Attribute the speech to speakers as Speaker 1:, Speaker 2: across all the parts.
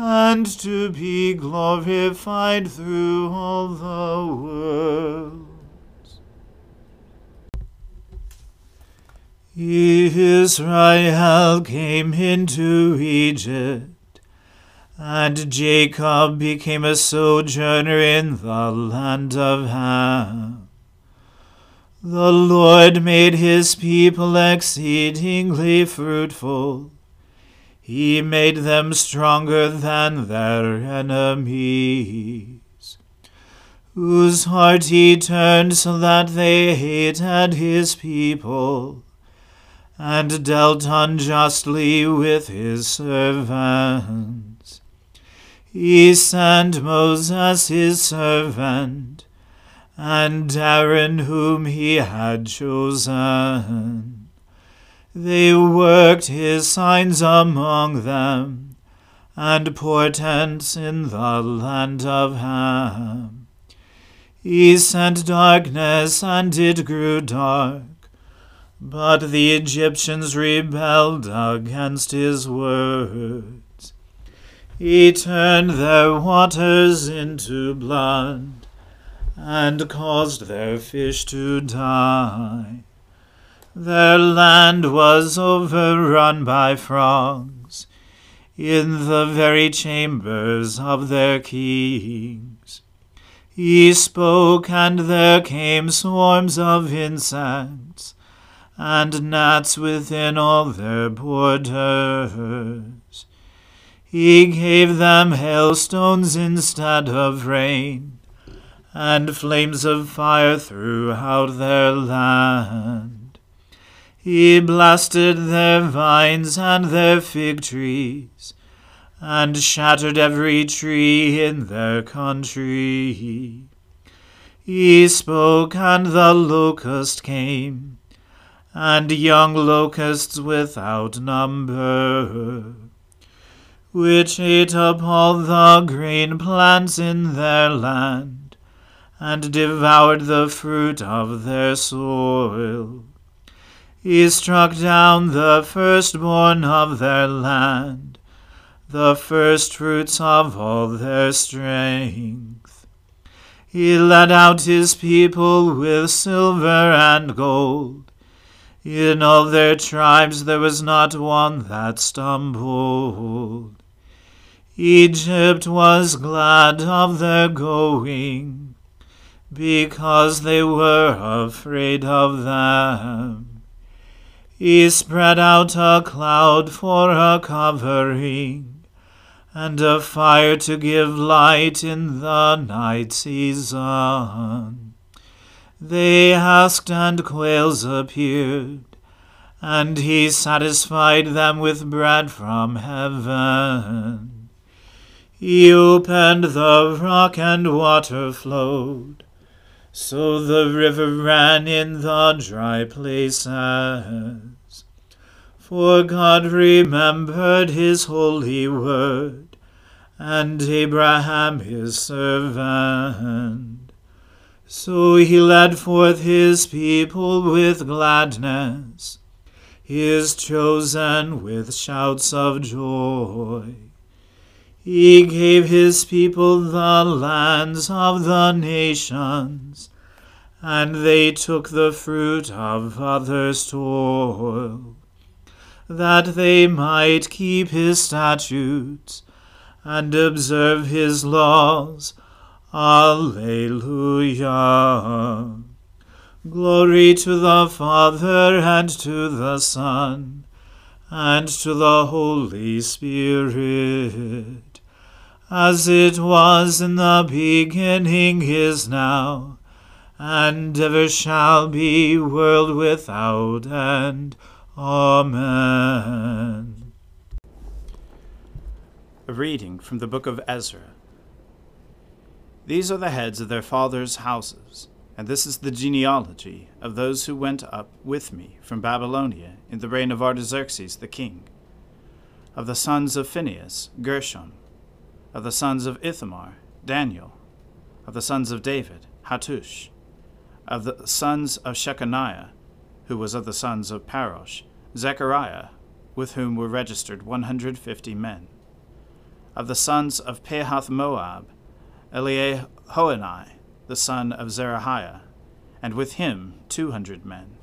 Speaker 1: and to be glorified through all the worlds. Israel came into Egypt, and Jacob became a sojourner in the land of Ham. The Lord made his people exceedingly fruitful. He made them stronger than their enemies, whose heart he turned so that they hated his people, and dealt unjustly with his servants. He sent Moses his servant and Aaron whom he had chosen. They worked his signs among them, and portents in the land of Ham. He sent darkness, and it grew dark. But the Egyptians rebelled against his words. He turned their waters into blood and caused their fish to die. Their land was overrun by frogs in the very chambers of their kings. He spoke, and there came swarms of insects, and gnats within all their borders. He gave them hailstones instead of rain, and flames of fire throughout their land. He blasted their vines and their fig trees, and shattered every tree in their country. He spoke, and the locust came, and young locusts without number, which ate up all the grain plants in their land, and devoured the fruit of their soil. He struck down the firstborn of their land the firstfruits of all their strength. He led out his people with silver and gold. In all their tribes there was not one that stumbled. Egypt was glad of their going, because they were afraid of them. He spread out a cloud for a covering and a fire to give light in the night season. They asked, and quails appeared, and he satisfied them with bread from heaven. He opened the rock, and water flowed, so the river ran in the dry places. For God remembered his holy word and Abraham his servant. So he led forth his people with gladness, his chosen with shouts of joy. He gave his people the lands of the nations, and they took the fruit of others' toil, that they might keep his statutes and observe his laws. Alleluia. Glory to the Father and to the Son and to the Holy Spirit, as it was in the beginning is now, and ever shall be, world without end. Amen.
Speaker 2: A reading from the book of Ezra. These are the heads of their fathers' houses, and this is the genealogy of those who went up with me from Babylonia in the reign of Artaxerxes the king. Of the sons of Phinehas, Gershom. Of the sons of Ithamar, Daniel. Of the sons of David, Hattush. Of the sons of Shechaniah, who was of the sons of Parosh, Zechariah, with whom were registered one hundred fifty men of the sons of Pahath Moab, Eliehoenai, the son of Zerahiah, and with him two hundred men.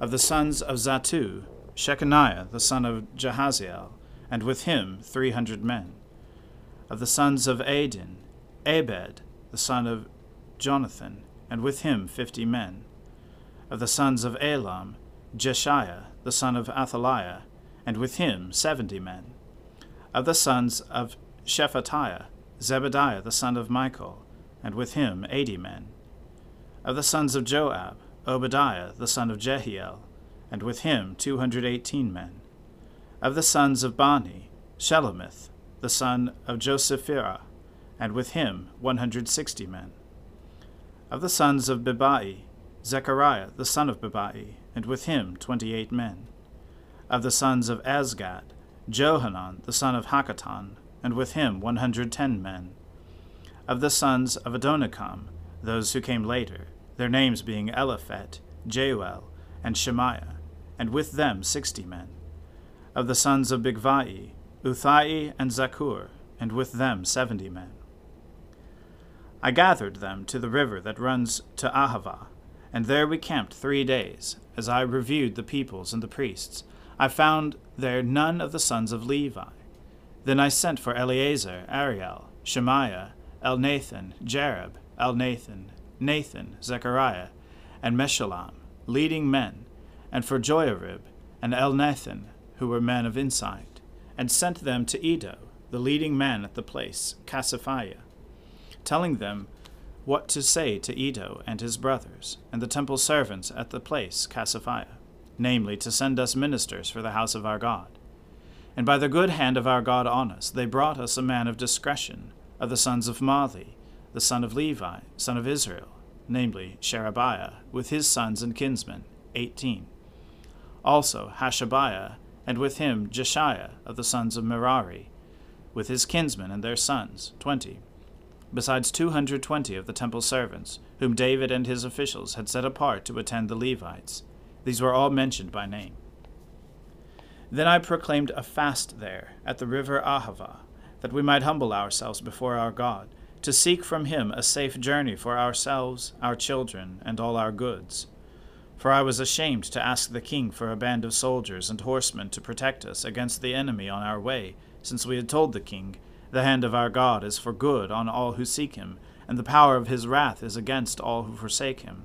Speaker 2: Of the sons of Zattu, Shechaniah, the son of Jahaziel, and with him three hundred men. Of the sons of Adin, Ebed, the son of Jonathan, and with him fifty men. Of the sons of Elam, Jeshaiah, the son of Athaliah, and with him seventy men of the sons of Shephatiah, Zebadiah the son of Michael, and with him eighty men. Of the sons of Joab, Obadiah the son of Jehiel, and with him two hundred eighteen men. Of the sons of Bani, Shelomith the son of Josiphiah, and with him one hundred sixty men. Of the sons of Bebai, Zechariah the son of Bebai, and with him twenty eight men. Of the sons of Azgad, Johanan the son of Hakkatan, and with him one hundred ten men. Of the sons of Adonikam, those who came later, their names being Eliphet, Jeuel, and Shemaiah, and with them sixty men. Of the sons of Bigvai, Uthai and Zaccur, and with them seventy men. I gathered them to the river that runs to Ahava, and there we camped three days, as I reviewed the peoples and the priests, I found there none of the sons of Levi. Then I sent for Eleazar, Ariel, Shemaiah, Elnathan, Jarib, Elnathan, Nathan, Zechariah, and Meshullam, leading men, and for Joiarib and Elnathan, who were men of insight, and sent them to Iddo, the leading man at the place, Casiphia, telling them what to say to Iddo and his brothers, and the temple servants at the place, Casiphia, namely, to send us ministers for the house of our God. And by the good hand of our God on us, they brought us a man of discretion, of the sons of Mahli, the son of Levi, son of Israel, namely, Sherebiah, with his sons and kinsmen, eighteen. Also Hashabiah, and with him Jeshaiah of the sons of Merari, with his kinsmen and their sons, twenty besides 220 of the temple servants, whom David and his officials had set apart to attend the Levites. These were all mentioned by name. Then I proclaimed a fast there, at the river Ahava, that we might humble ourselves before our God, to seek from him a safe journey for ourselves, our children, and all our goods. For I was ashamed to ask the king for a band of soldiers and horsemen to protect us against the enemy on our way, since we had told the king, the hand of our God is for good on all who seek him, and the power of his wrath is against all who forsake him.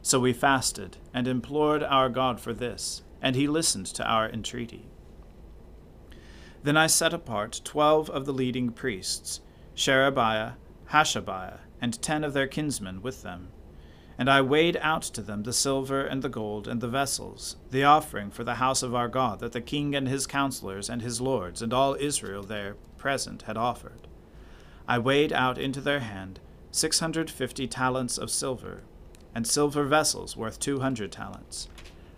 Speaker 2: So we fasted, and implored our God for this, and he listened to our entreaty. Then I set apart twelve of the leading priests, Sherebiah, Hashabiah, and ten of their kinsmen with them. And I weighed out to them the silver and the gold and the vessels, the offering for the house of our God that the king and his counselors and his lords and all Israel there present had offered. I weighed out into their hand six hundred fifty talents of silver, and silver vessels worth two hundred talents,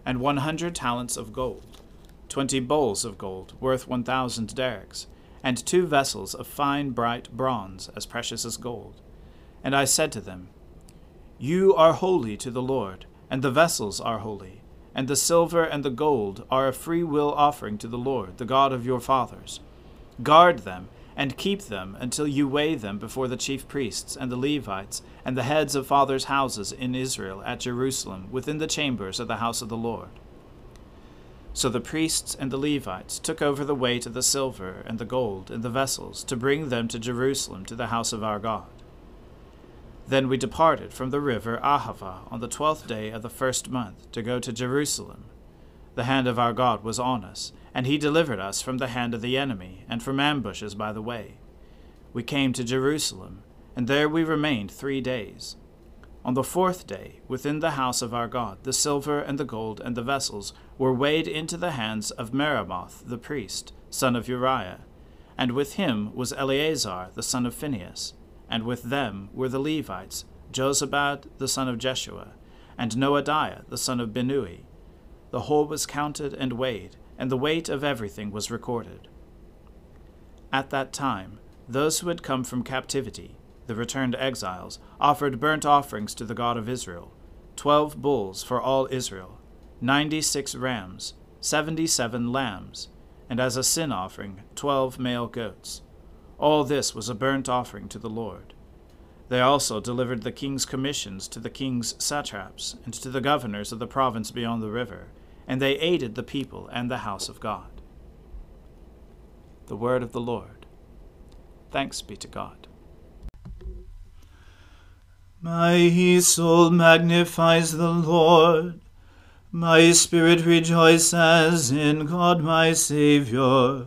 Speaker 2: and one hundred talents of gold, twenty bowls of gold worth one thousand darics, and two vessels of fine bright bronze as precious as gold. And I said to them, You are holy to the Lord, and the vessels are holy, and the silver and the gold are a free will offering to the Lord, the God of your fathers. Guard them, and keep them until you weigh them before the chief priests and the Levites and the heads of fathers' houses in Israel at Jerusalem within the chambers of the house of the Lord. So the priests and the Levites took over the weight of the silver and the gold and the vessels to bring them to Jerusalem to the house of our God. Then we departed from the river Ahava on the twelfth day of the first month to go to Jerusalem. The hand of our God was on us and he delivered us from the hand of the enemy, and from ambushes by the way. We came to Jerusalem, and there we remained three days. On the fourth day, within the house of our God, the silver and the gold and the vessels were weighed into the hands of Meremoth the priest, son of Uriah, and with him was Eleazar the son of Phinehas, and with them were the Levites, Jozabad the son of Jeshua, and Noadiah the son of Binnui. The whole was counted and weighed, and the weight of everything was recorded. At that time, those who had come from captivity, the returned exiles, offered burnt offerings to the God of Israel twelve bulls for all Israel, ninety six rams, seventy seven lambs, and as a sin offering, twelve male goats. All this was a burnt offering to the Lord. They also delivered the king's commissions to the king's satraps and to the governors of the province beyond the river and they aided the people and the house of God. The word of the Lord. Thanks be to God.
Speaker 1: My soul magnifies the Lord. My spirit rejoices in God my Saviour.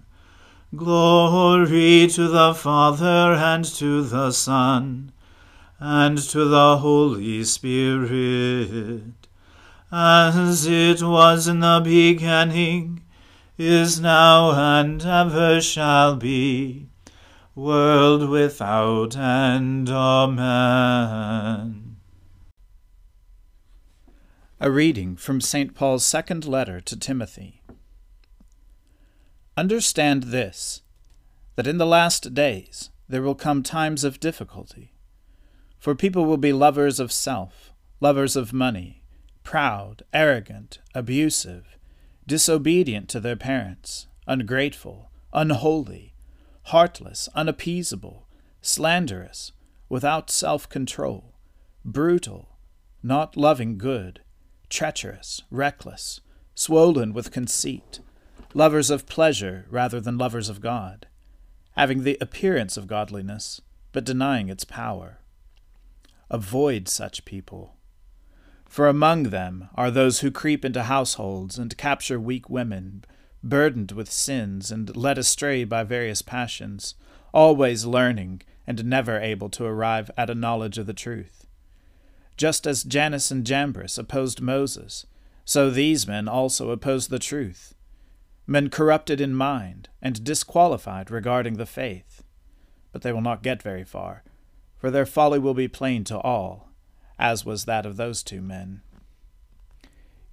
Speaker 1: Glory to the Father and to the Son and to the Holy Spirit, as it was in the beginning, is now, and ever shall be, world without end. Amen.
Speaker 2: A reading from St. Paul's second letter to Timothy. Understand this, that in the last days there will come times of difficulty. For people will be lovers of self, lovers of money, proud, arrogant, abusive, disobedient to their parents, ungrateful, unholy, heartless, unappeasable, slanderous, without self control, brutal, not loving good, treacherous, reckless, swollen with conceit, lovers of pleasure rather than lovers of God, having the appearance of godliness, but denying its power. Avoid such people. For among them are those who creep into households and capture weak women, burdened with sins and led astray by various passions, always learning and never able to arrive at a knowledge of the truth. Just as Jannes and Jambres opposed Moses, so these men also oppose the truth. Men corrupted in mind and disqualified regarding the faith. But they will not get very far for their folly will be plain to all, as was that of those two men.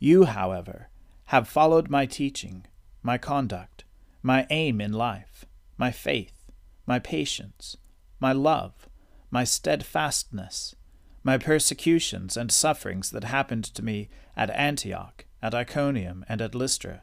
Speaker 2: You, however, have followed my teaching, my conduct, my aim in life, my faith, my patience, my love, my steadfastness, my persecutions and sufferings that happened to me at Antioch, at Iconium, and at Lystra,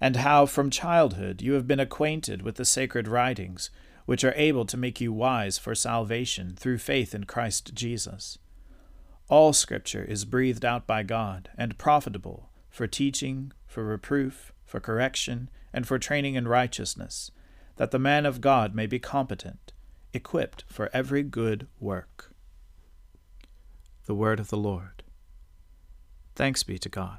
Speaker 2: and how from childhood you have been acquainted with the sacred writings, which are able to make you wise for salvation through faith in Christ Jesus. All Scripture is breathed out by God and profitable for teaching, for reproof, for correction, and for training in righteousness, that the man of God may be competent, equipped for every good work. The Word of the Lord. Thanks be to God.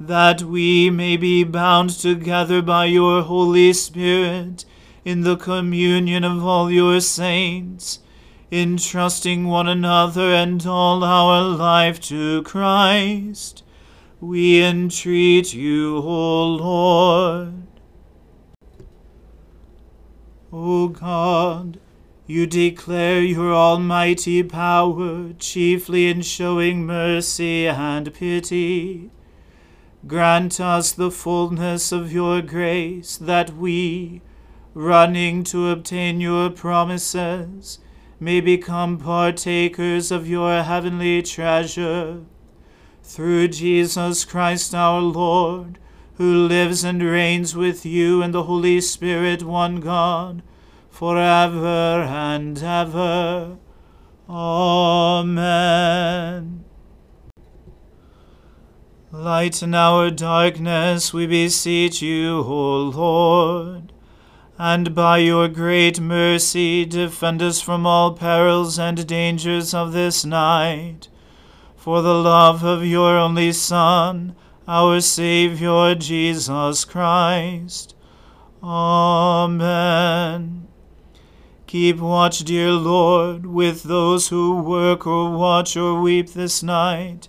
Speaker 1: that we may be bound together by your Holy Spirit in the communion of all your saints, entrusting one another and all our life to Christ. We entreat you, O Lord. O God, you declare your almighty power, chiefly in showing mercy and pity. Grant us the fullness of your grace, that we, running to obtain your promises, may become partakers of your heavenly treasure. Through Jesus Christ our Lord, who lives and reigns with you and the Holy Spirit, one God, forever and ever. Amen. Lighten our darkness, we beseech you, O Lord, and by your great mercy defend us from all perils and dangers of this night. For the love of your only Son, our Saviour Jesus Christ. Amen. Keep watch, dear Lord, with those who work or watch or weep this night,